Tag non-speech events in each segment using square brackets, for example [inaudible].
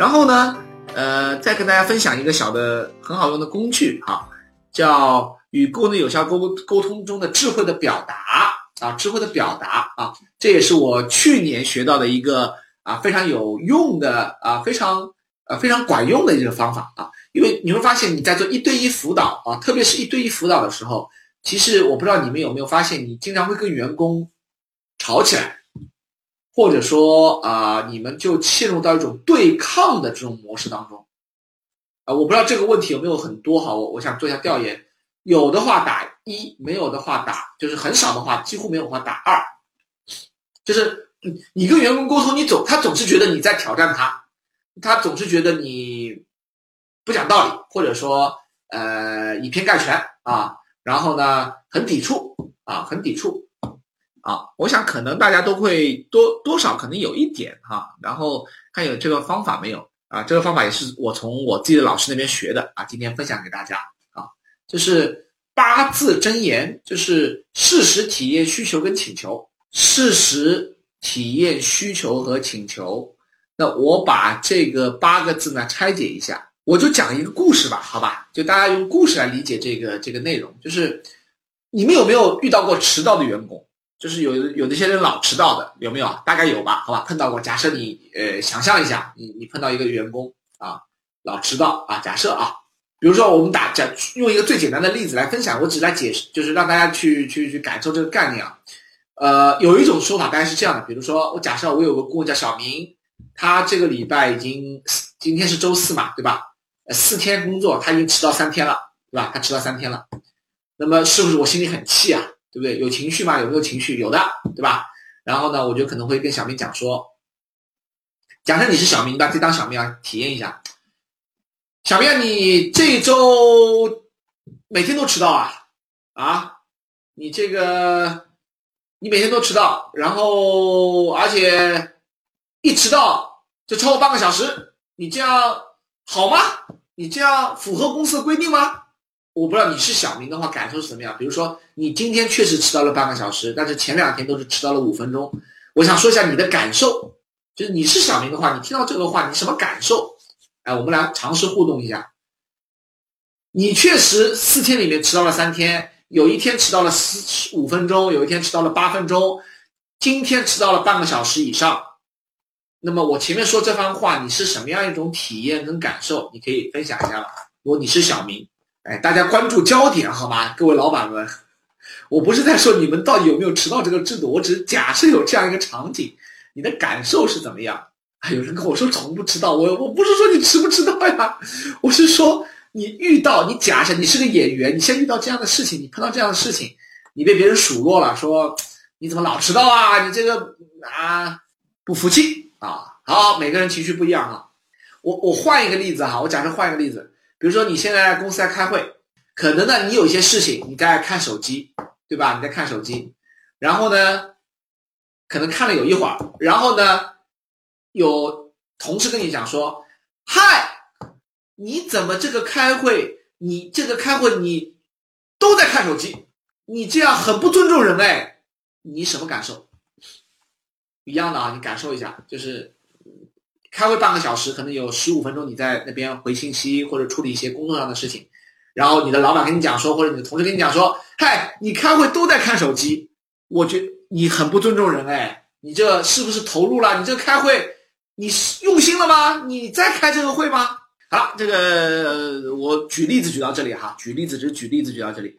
然后呢，呃，再跟大家分享一个小的很好用的工具啊，叫与功能有效沟沟通中的智慧的表达啊，智慧的表达啊，这也是我去年学到的一个啊非常有用的啊非常呃非常管用的一个方法啊，因为你会发现你在做一对一辅导啊，特别是一对一辅导的时候，其实我不知道你们有没有发现，你经常会跟员工吵起来。或者说啊，你们就陷入到一种对抗的这种模式当中，啊，我不知道这个问题有没有很多哈，我我想做一下调研，有的话打一，没有的话打，就是很少的话，几乎没有的话打二，就是你跟员工沟通，你总他总是觉得你在挑战他，他总是觉得你不讲道理，或者说呃以偏概全啊，然后呢很抵触啊，很抵触。啊，我想可能大家都会多多少可能有一点哈，然后看有这个方法没有啊？这个方法也是我从我自己的老师那边学的啊，今天分享给大家啊，就是八字真言，就是事实体验需求跟请求，事实体验需求和请求。那我把这个八个字呢拆解一下，我就讲一个故事吧，好吧？就大家用故事来理解这个这个内容，就是你们有没有遇到过迟到的员工？就是有有那些人老迟到的，有没有？大概有吧，好吧，碰到过。假设你呃，想象一下，你你碰到一个员工啊，老迟到啊，假设啊，比如说我们打讲用一个最简单的例子来分享，我只来解释，就是让大家去去去感受这个概念啊。呃，有一种说法大概是这样的，比如说我假设我有个顾问叫小明，他这个礼拜已经今天是周四嘛，对吧？四天工作他已经迟到三天了，对吧？他迟到三天了，那么是不是我心里很气啊？对不对？有情绪吗？有没有情绪？有的，对吧？然后呢，我就可能会跟小明讲说，假设你是小明，把自己当小明啊，体验一下。小明，啊你这周每天都迟到啊？啊？你这个，你每天都迟到，然后而且一迟到就超过半个小时，你这样好吗？你这样符合公司的规定吗？我不知道你是小明的话感受是怎么样。比如说你今天确实迟到了半个小时，但是前两天都是迟到了五分钟。我想说一下你的感受，就是你是小明的话，你听到这个话你什么感受？哎，我们来尝试互动一下。你确实四天里面迟到了三天，有一天迟到了十五分钟，有一天迟到了八分钟，今天迟到了半个小时以上。那么我前面说这番话，你是什么样一种体验跟感受？你可以分享一下吗？如果你是小明。哎，大家关注焦点好吗？各位老板们，我不是在说你们到底有没有迟到这个制度，我只是假设有这样一个场景，你的感受是怎么样？啊，有人跟我说从不迟到，我我不是说你迟不迟到呀，我是说你遇到你假设你是个演员，你先遇到这样的事情，你碰到这样的事情，你被别人数落了，说你怎么老迟到啊？你这个啊不服气啊？好，每个人情绪不一样哈。我我换一个例子哈，我假设换一个例子。比如说你现在公司在开会，可能呢你有一些事情你在看手机，对吧？你在看手机，然后呢，可能看了有一会儿，然后呢，有同事跟你讲说：“嗨，你怎么这个开会，你这个开会你都在看手机，你这样很不尊重人哎，你什么感受？一样的啊，你感受一下，就是。”开会半个小时，可能有十五分钟你在那边回信息或者处理一些工作上的事情，然后你的老板跟你讲说，或者你的同事跟你讲说，嗨，你开会都在看手机，我觉你很不尊重人哎，你这是不是投入了？你这开会你用心了吗？你在开这个会吗？好，这个我举例子举到这里哈，举例子只举例子举到这里，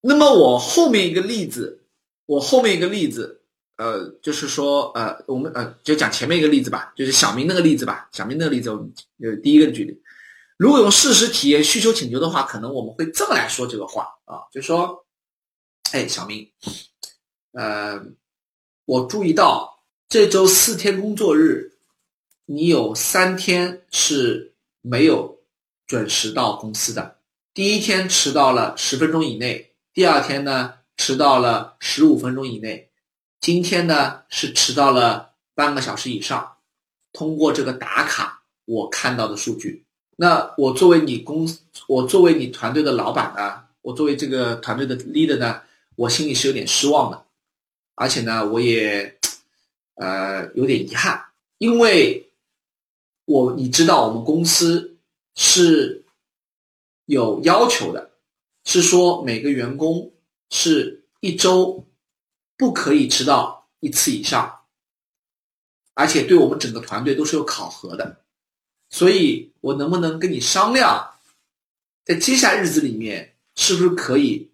那么我后面一个例子，我后面一个例子。呃，就是说，呃，我们呃，就讲前面一个例子吧，就是小明那个例子吧。小明那个例子，我们呃第一个举例，如果用事实体验需求请求的话，可能我们会这么来说这个话啊，就说，哎，小明，呃，我注意到这周四天工作日，你有三天是没有准时到公司的，第一天迟到了十分钟以内，第二天呢迟到了十五分钟以内。今天呢是迟到了半个小时以上，通过这个打卡我看到的数据，那我作为你公司，我作为你团队的老板呢，我作为这个团队的 leader 呢，我心里是有点失望的，而且呢我也，呃有点遗憾，因为我你知道我们公司是有要求的，是说每个员工是一周不可以迟到一次以上，而且对我们整个团队都是有考核的，所以我能不能跟你商量，在接下来日子里面是不是可以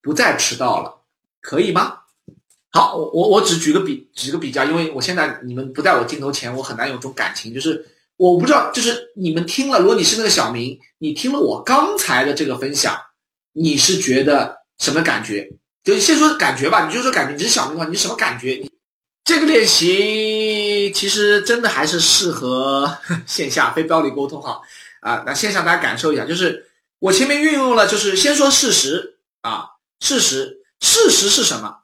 不再迟到了？可以吗？好，我我我只举个比举个比较，因为我现在你们不在我镜头前，我很难有种感情，就是我不知道，就是你们听了，如果你是那个小明，你听了我刚才的这个分享，你是觉得什么感觉？就先说感觉吧，你就说感觉，你是小明的话，你什么感觉？你这个练习其实真的还是适合 [laughs] 线下非暴力沟通哈啊，那线下大家感受一下，就是我前面运用了，就是先说事实啊，事实，事实是什么？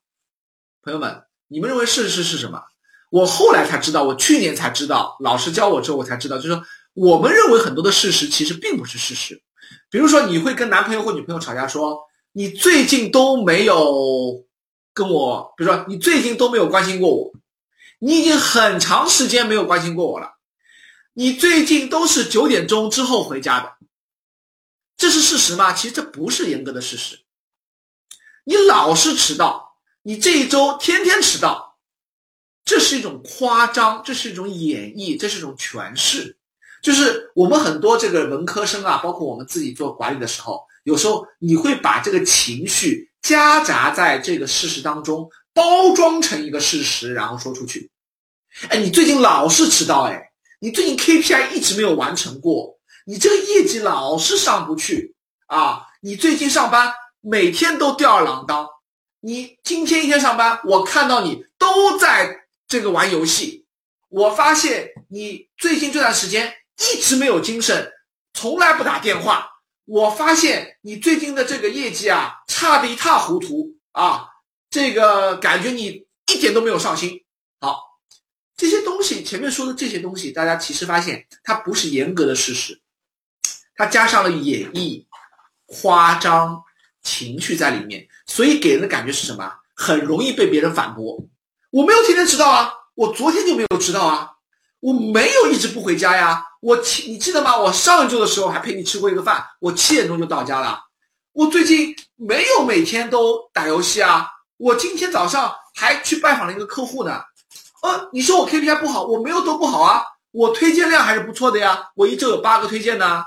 朋友们，你们认为事实是什么？我后来才知道，我去年才知道，老师教我之后我才知道，就是说，我们认为很多的事实其实并不是事实。比如说，你会跟男朋友或女朋友吵架，说你最近都没有跟我，比如说你最近都没有关心过我，你已经很长时间没有关心过我了，你最近都是九点钟之后回家的，这是事实吗？其实这不是严格的事实，你老是迟到。你这一周天天迟到，这是一种夸张，这是一种演绎，这是一种诠释。就是我们很多这个文科生啊，包括我们自己做管理的时候，有时候你会把这个情绪夹杂在这个事实当中，包装成一个事实，然后说出去。哎，你最近老是迟到，哎，你最近 KPI 一直没有完成过，你这个业绩老是上不去啊，你最近上班每天都吊儿郎当。你今天一天上班，我看到你都在这个玩游戏。我发现你最近这段时间一直没有精神，从来不打电话。我发现你最近的这个业绩啊，差的一塌糊涂啊，这个感觉你一点都没有上心。好，这些东西前面说的这些东西，大家其实发现它不是严格的事实，它加上了演绎、夸张。情绪在里面，所以给人的感觉是什么？很容易被别人反驳。我没有天天迟到啊，我昨天就没有迟到啊，我没有一直不回家呀。我七，你记得吗？我上一周的时候还陪你吃过一个饭，我七点钟就到家了。我最近没有每天都打游戏啊，我今天早上还去拜访了一个客户呢。呃，你说我 KPI 不好，我没有都不好啊，我推荐量还是不错的呀，我一周有八个推荐呢，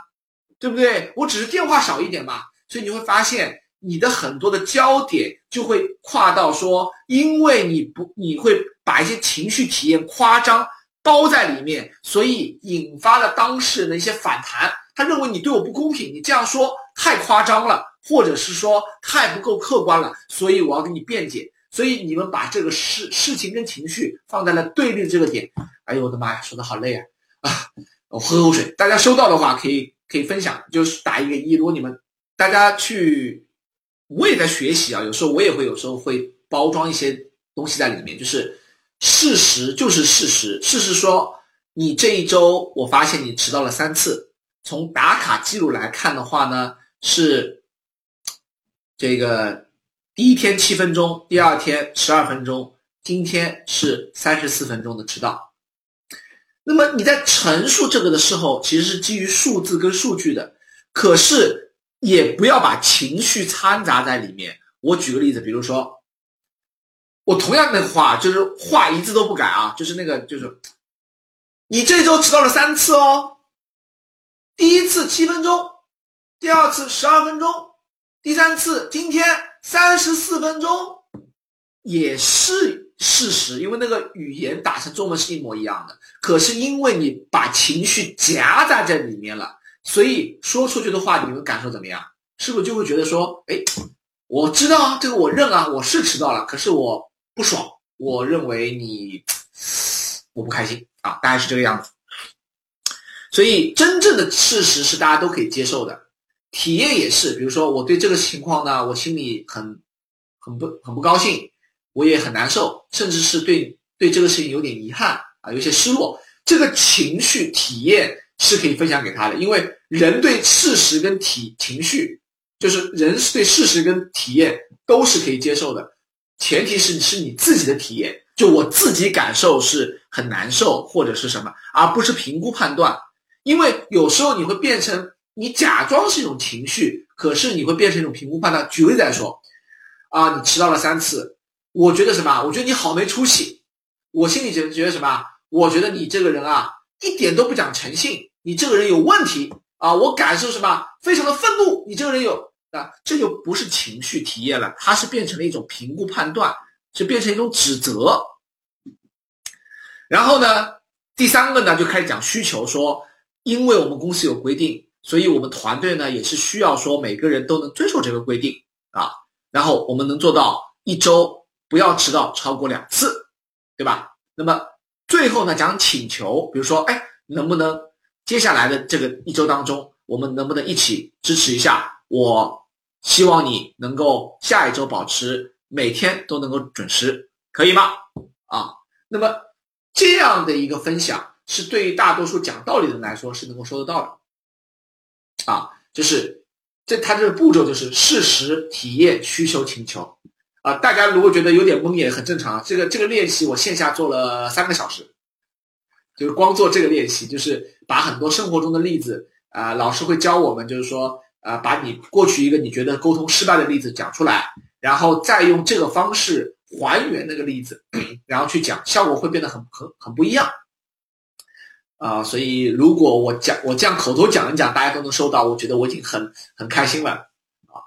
对不对？我只是电话少一点嘛，所以你会发现。你的很多的焦点就会跨到说，因为你不，你会把一些情绪体验夸张包在里面，所以引发了当事人的一些反弹。他认为你对我不公平，你这样说太夸张了，或者是说太不够客观了，所以我要给你辩解。所以你们把这个事事情跟情绪放在了对立这个点。哎呦我的妈呀，说的好累啊！啊，我喝口水。大家收到的话可以可以分享，就是打一个一。如果你们大家去。我也在学习啊，有时候我也会，有时候会包装一些东西在里面。就是事实就是事实，事实说你这一周我发现你迟到了三次，从打卡记录来看的话呢，是这个第一天七分钟，第二天十二分钟，今天是三十四分钟的迟到。那么你在陈述这个的时候，其实是基于数字跟数据的，可是。也不要把情绪掺杂在里面。我举个例子，比如说，我同样的话，就是话一字都不改啊，就是那个，就是你这周迟到了三次哦，第一次七分钟，第二次十二分钟，第三次今天三十四分钟，也是事实，因为那个语言打成中文是一模一样的。可是因为你把情绪夹杂在里面了。所以说出去的话，你们感受怎么样？是不是就会觉得说，哎，我知道啊，这个我认啊，我是迟到了，可是我不爽，我认为你我不开心啊，大概是这个样子。所以真正的事实是大家都可以接受的，体验也是。比如说我对这个情况呢，我心里很很不很不高兴，我也很难受，甚至是对对这个事情有点遗憾啊，有些失落，这个情绪体验。是可以分享给他的，因为人对事实跟体情绪，就是人是对事实跟体验都是可以接受的，前提是是你自己的体验，就我自己感受是很难受或者是什么，而不是评估判断。因为有时候你会变成你假装是一种情绪，可是你会变成一种评估判断。举例来说，啊，你迟到了三次，我觉得什么？我觉得你好没出息。我心里觉觉得什么？我觉得你这个人啊，一点都不讲诚信，你这个人有问题啊！我感受什么？非常的愤怒，你这个人有啊，这就不是情绪体验了，它是变成了一种评估判断，是变成一种指责。然后呢，第三个呢，就开始讲需求，说因为我们公司有规定，所以我们团队呢也是需要说每个人都能遵守这个规定啊，然后我们能做到一周不要迟到超过两次，对吧？那么。最后呢，讲请求，比如说，哎，能不能接下来的这个一周当中，我们能不能一起支持一下？我希望你能够下一周保持每天都能够准时，可以吗？啊，那么这样的一个分享是对于大多数讲道理的人来说是能够收得到的，啊，就是这它这个步骤就是事实、体验、需求、请求。啊，大家如果觉得有点懵也很正常。这个这个练习我线下做了三个小时，就是光做这个练习，就是把很多生活中的例子啊，老师会教我们，就是说啊，把你过去一个你觉得沟通失败的例子讲出来，然后再用这个方式还原那个例子，[clears throat] 然后去讲，效果会变得很很很不一样。啊，所以如果我讲我这样口头讲一讲，大家都能收到，我觉得我已经很很开心了啊。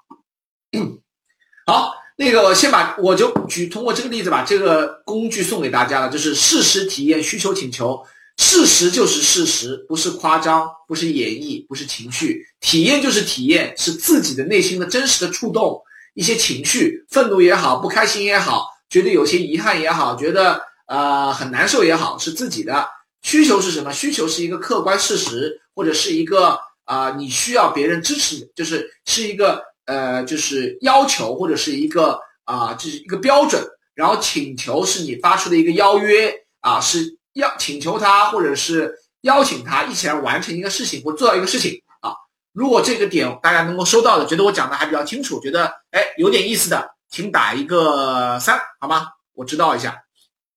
好。那个我，先把我就举通过这个例子把这个工具送给大家了，就是事实体验需求请求。事实就是事实，不是夸张，不是演绎，不是情绪。体验就是体验，是自己的内心的真实的触动，一些情绪，愤怒也好，不开心也好，觉得有些遗憾也好，觉得呃很难受也好，是自己的需求是什么？需求是一个客观事实，或者是一个啊你需要别人支持，就是是一个。呃，就是要求或者是一个啊，就是一个标准，然后请求是你发出的一个邀约啊，是要请求他或者是邀请他一起来完成一个事情或做到一个事情啊。如果这个点大家能够收到的，觉得我讲的还比较清楚，觉得哎有点意思的，请打一个三好吗？我知道一下，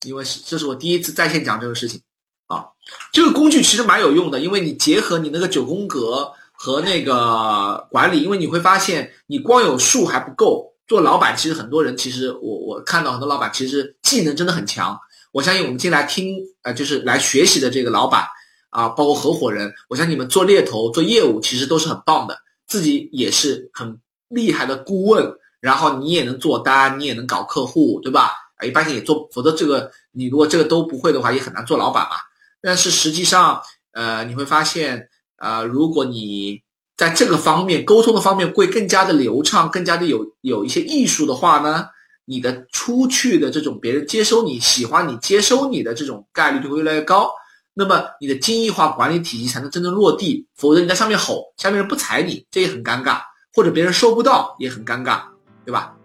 因为是这是我第一次在线讲这个事情啊。这个工具其实蛮有用的，因为你结合你那个九宫格。和那个管理，因为你会发现，你光有数还不够。做老板，其实很多人，其实我我看到很多老板，其实技能真的很强。我相信我们进来听，呃，就是来学习的这个老板啊，包括合伙人，我相信你们做猎头、做业务，其实都是很棒的，自己也是很厉害的顾问。然后你也能做单，你也能搞客户，对吧？啊，一般性也做，否则这个你如果这个都不会的话，也很难做老板嘛。但是实际上，呃，你会发现。啊，如果你在这个方面沟通的方面会更加的流畅，更加的有有一些艺术的话呢，你的出去的这种别人接收你、喜欢你、接收你的这种概率就会越来越高。那么你的精益化管理体系才能真正落地，否则你在上面吼，下面人不睬你，这也很尴尬，或者别人收不到也很尴尬，对吧？